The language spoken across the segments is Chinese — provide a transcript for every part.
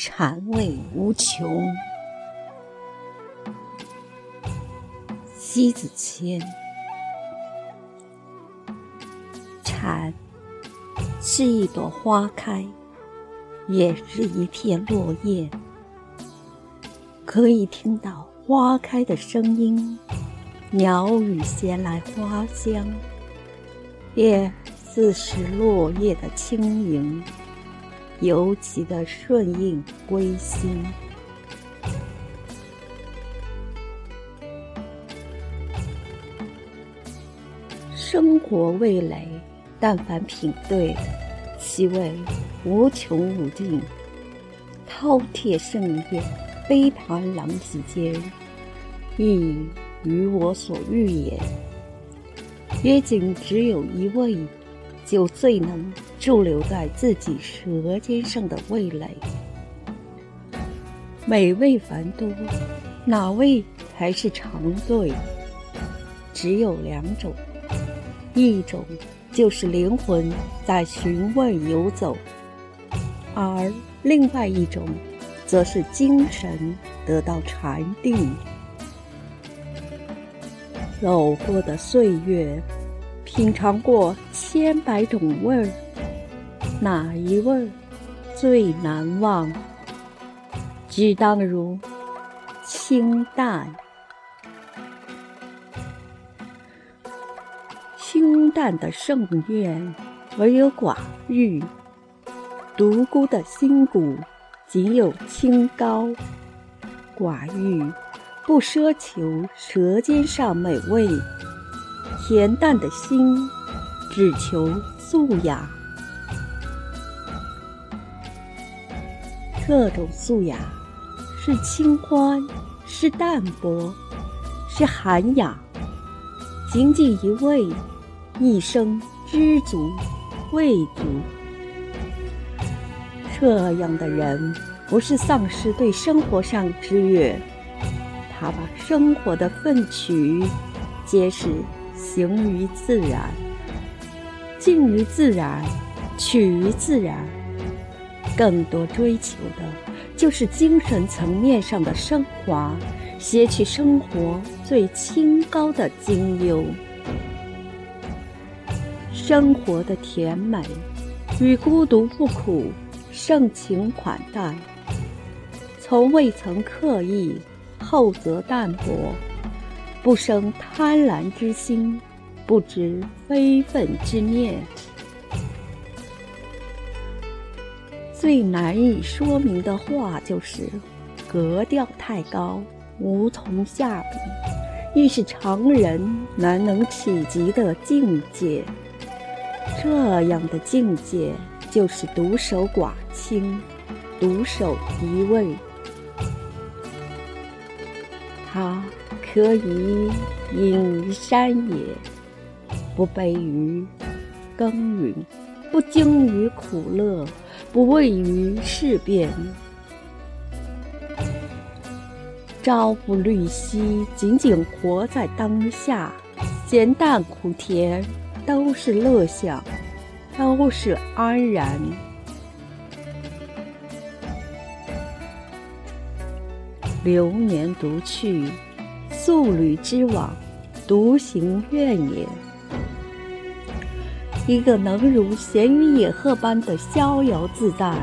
禅味无穷。西子谦，禅是一朵花开，也是一片落叶。可以听到花开的声音，鸟语衔来花香，也似是落叶的轻盈。尤其的顺应归心，生活味蕾，但凡品对，其味无穷无尽。饕餮盛宴，杯盘狼藉间，亦与我所欲也。约仅只有一味。就最能驻留在自己舌尖上的味蕾。美味繁多，哪味才是长对？只有两种，一种就是灵魂在寻味游走，而另外一种，则是精神得到禅定。走过的岁月。品尝过千百种味儿，哪一味最难忘？只当如清淡，清淡的盛宴，唯有寡欲；独孤的心骨，仅有清高。寡欲不奢求舌尖上美味。恬淡的心，只求素雅。这种素雅，是清欢，是淡泊，是涵养。仅仅一味，一生知足未足。这样的人，不是丧失对生活上之悦，他把生活的粪取，皆是。行于自然，静于自然，取于自然。更多追求的，就是精神层面上的升华，撷取生活最清高的精优。生活的甜美与孤独不苦，盛情款待，从未曾刻意，厚则淡泊。不生贪婪之心，不知非分之念。最难以说明的话就是，格调太高，无从下笔，亦是常人难能企及的境界。这样的境界，就是独守寡清，独守一味。他。可以隐于山野，不卑于耕耘，不惊于苦乐，不畏于事变。朝不虑夕，仅仅活在当下，咸淡苦甜都是乐享，都是安然。流年独去。素履之往，独行愿也。一个能如闲云野鹤般的逍遥自在，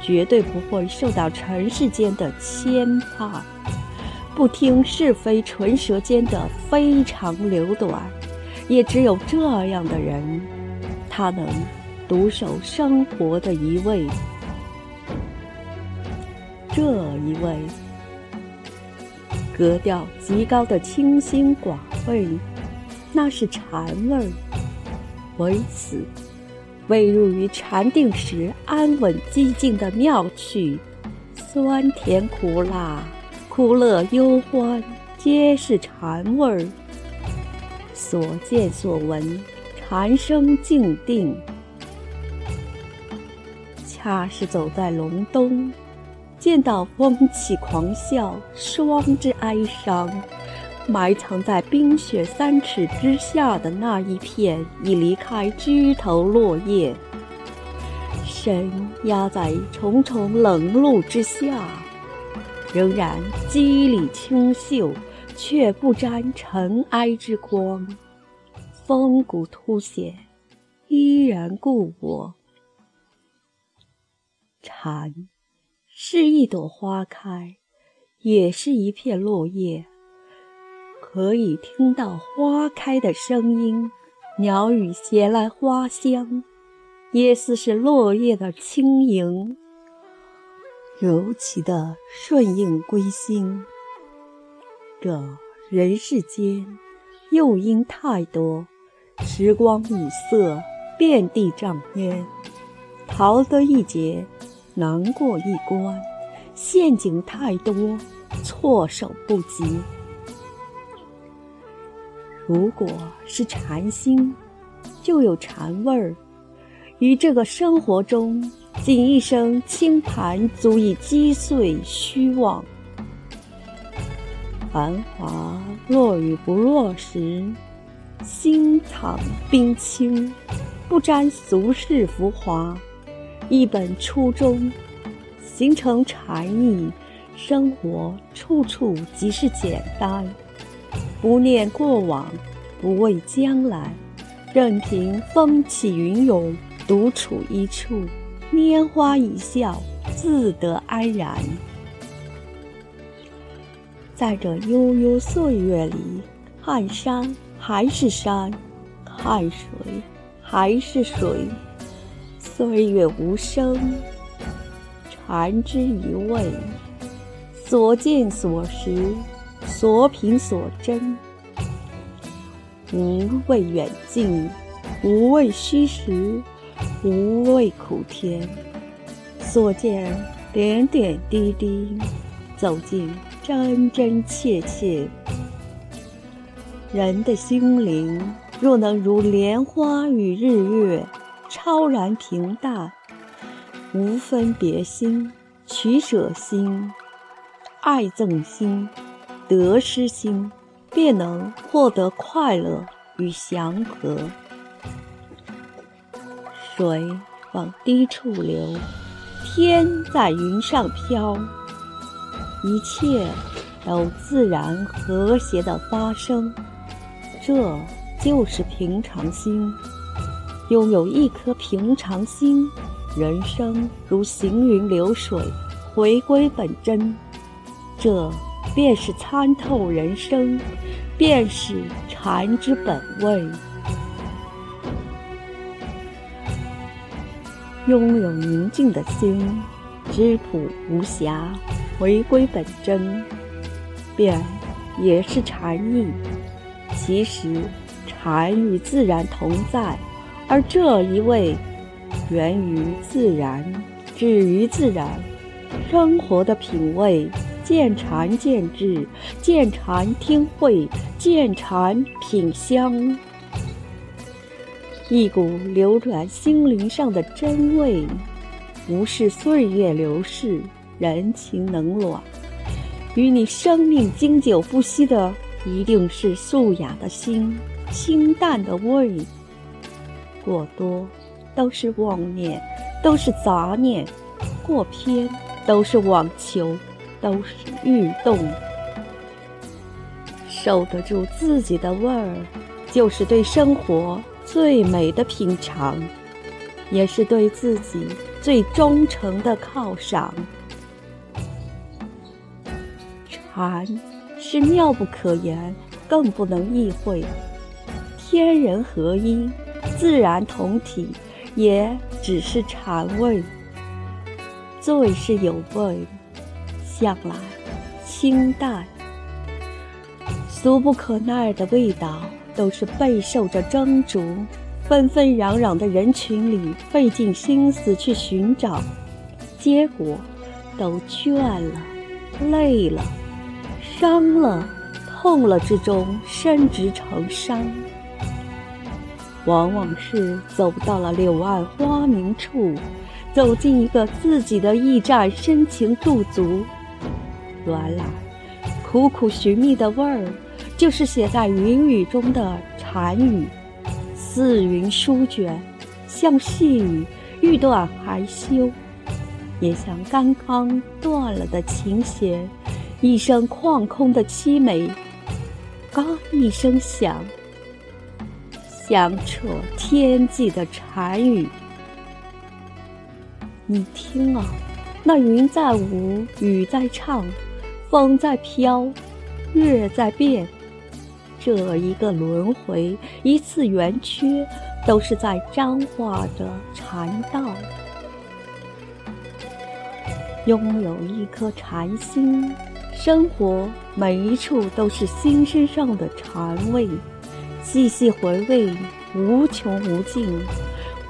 绝对不会受到尘世间的牵绊，不听是非唇舌间的非长流短。也只有这样的人，他能独守生活的一味。这一味。格调极高的清心寡味，那是禅味儿。为此，未入于禅定时安稳寂静的妙趣，酸甜苦辣、苦乐忧欢，皆是禅味儿。所见所闻，禅声静定，恰是走在隆冬。见到风起狂啸，霜之哀伤，埋藏在冰雪三尺之下的那一片已离开枝头落叶，身压在重重冷露之下，仍然肌理清秀，却不沾尘埃之光，风骨凸显，依然故我。蝉是一朵花开，也是一片落叶，可以听到花开的声音，鸟语衔来花香。也似是落叶的轻盈，尤其的顺应归心。这人世间诱因太多，时光已色，遍地障烟。逃得一劫，难过一关。陷阱太多，措手不及。如果是禅心，就有禅味儿。于这个生活中，仅一声轻盘，足以击碎虚妄。繁华落与不落时，心藏冰清，不沾俗世浮华。一本初衷，形成禅意，生活处处即是简单。不念过往，不畏将来，任凭风起云涌。独处一处，拈花一笑，自得安然。在这悠悠岁月里，看山还是山，看水还是水。岁月无声，禅之一味。所见所识，所品所珍，无畏远近，无畏虚实。无畏苦甜，所见点点滴滴，走进真真切切。人的心灵若能如莲花与日月，超然平淡，无分别心、取舍心、爱憎心、得失心，便能获得快乐与祥和。水往低处流，天在云上飘，一切都自然和谐的发生，这就是平常心。拥有一颗平常心，人生如行云流水，回归本真，这便是参透人生，便是禅之本味。拥有宁静的心，质朴无瑕，回归本真，便也是禅意。其实，禅与自然同在，而这一味源于自然，止于自然。生活的品味，见禅见智，见禅听慧，见禅品香。一股流转心灵上的真味，无视岁月流逝，人情冷暖。与你生命经久不息的，一定是素雅的心，清淡的味。过多都是妄念，都是杂念；过偏都是妄求，都是欲动。守得住自己的味儿，就是对生活。最美的品尝，也是对自己最忠诚的犒赏。禅是妙不可言，更不能意会。天人合一，自然同体，也只是禅味。最是有味，向来清淡，俗不可耐的味道。都是备受着蒸煮，纷纷攘攘的人群里费尽心思去寻找，结果都倦了、累了、伤了、痛了之中，深植成伤。往往是走到了柳暗花明处，走进一个自己的驿站，深情驻足，原来苦苦寻觅的味儿。就是写在云雨中的禅语，似云舒卷，像细雨，欲断还休，也像刚刚断了的琴弦，一声旷空的凄美，嘎一声响，响彻天际的禅语。你听啊，那云在舞，雨在唱，风在飘，月在变。这一个轮回，一次圆缺，都是在彰化着禅道。拥有一颗禅心，生活每一处都是心身上的禅味。细细回味，无穷无尽，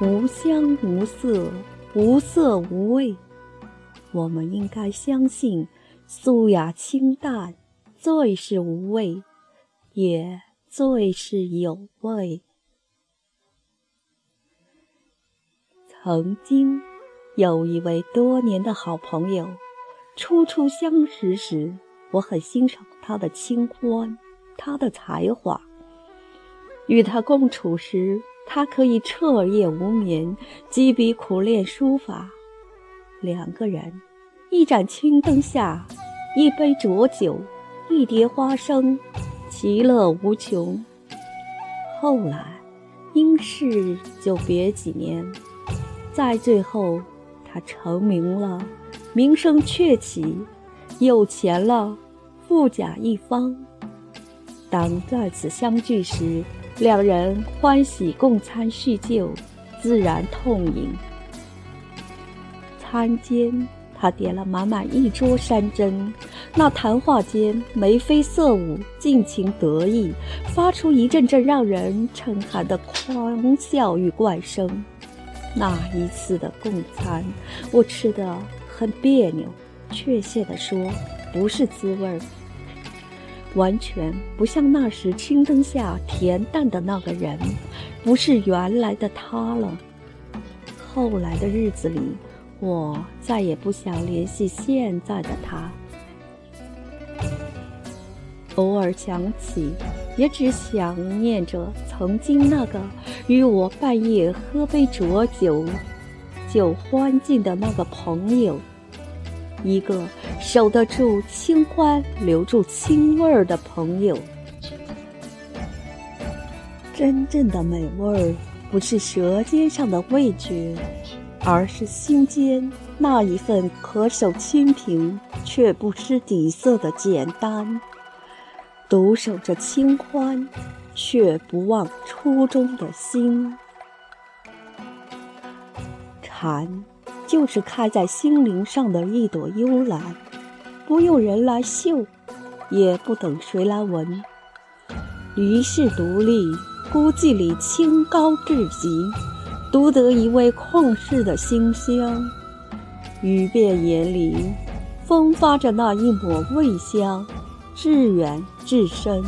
无香无色，无色无味。我们应该相信，素雅清淡，最是无味。也最是有味。曾经有一位多年的好朋友，初初相识时，我很欣赏他的清欢，他的才华。与他共处时，他可以彻夜无眠，几笔苦练书法。两个人，一盏青灯下，一杯浊酒，一碟花生。其乐无穷。后来，因事就别几年，在最后，他成名了，名声鹊起，有钱了，富甲一方。当再次相聚时，两人欢喜共餐叙旧，自然痛饮。餐间。他点了满满一桌山珍，那谈话间眉飞色舞，尽情得意，发出一阵阵让人称寒的狂笑与怪声。那一次的共餐，我吃得很别扭，确切地说，不是滋味儿，完全不像那时青灯下恬淡的那个人，不是原来的他了。后来的日子里。我再也不想联系现在的他，偶尔想起，也只想念着曾经那个与我半夜喝杯浊酒、就欢尽的那个朋友，一个守得住清欢、留住清味儿的朋友。真正的美味儿，不是舌尖上的味觉。而是心间那一份可守清贫却不失底色的简单，独守着清欢，却不忘初衷的心。禅，就是开在心灵上的一朵幽兰，不用人来嗅，也不等谁来闻，于是独立，孤寂里清高至极。独得一位旷世的馨香，雨遍眼里，风发着那一抹味香，至远至深，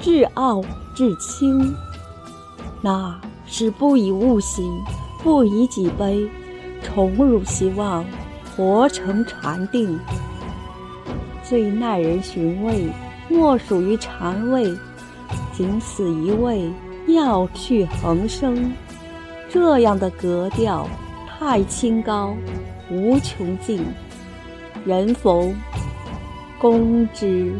至傲至清。那是不以物喜，不以己悲，宠辱希望，活成禅定。最耐人寻味，莫属于禅味，仅此一味，妙趣横生。这样的格调太清高，无穷尽，人逢攻之。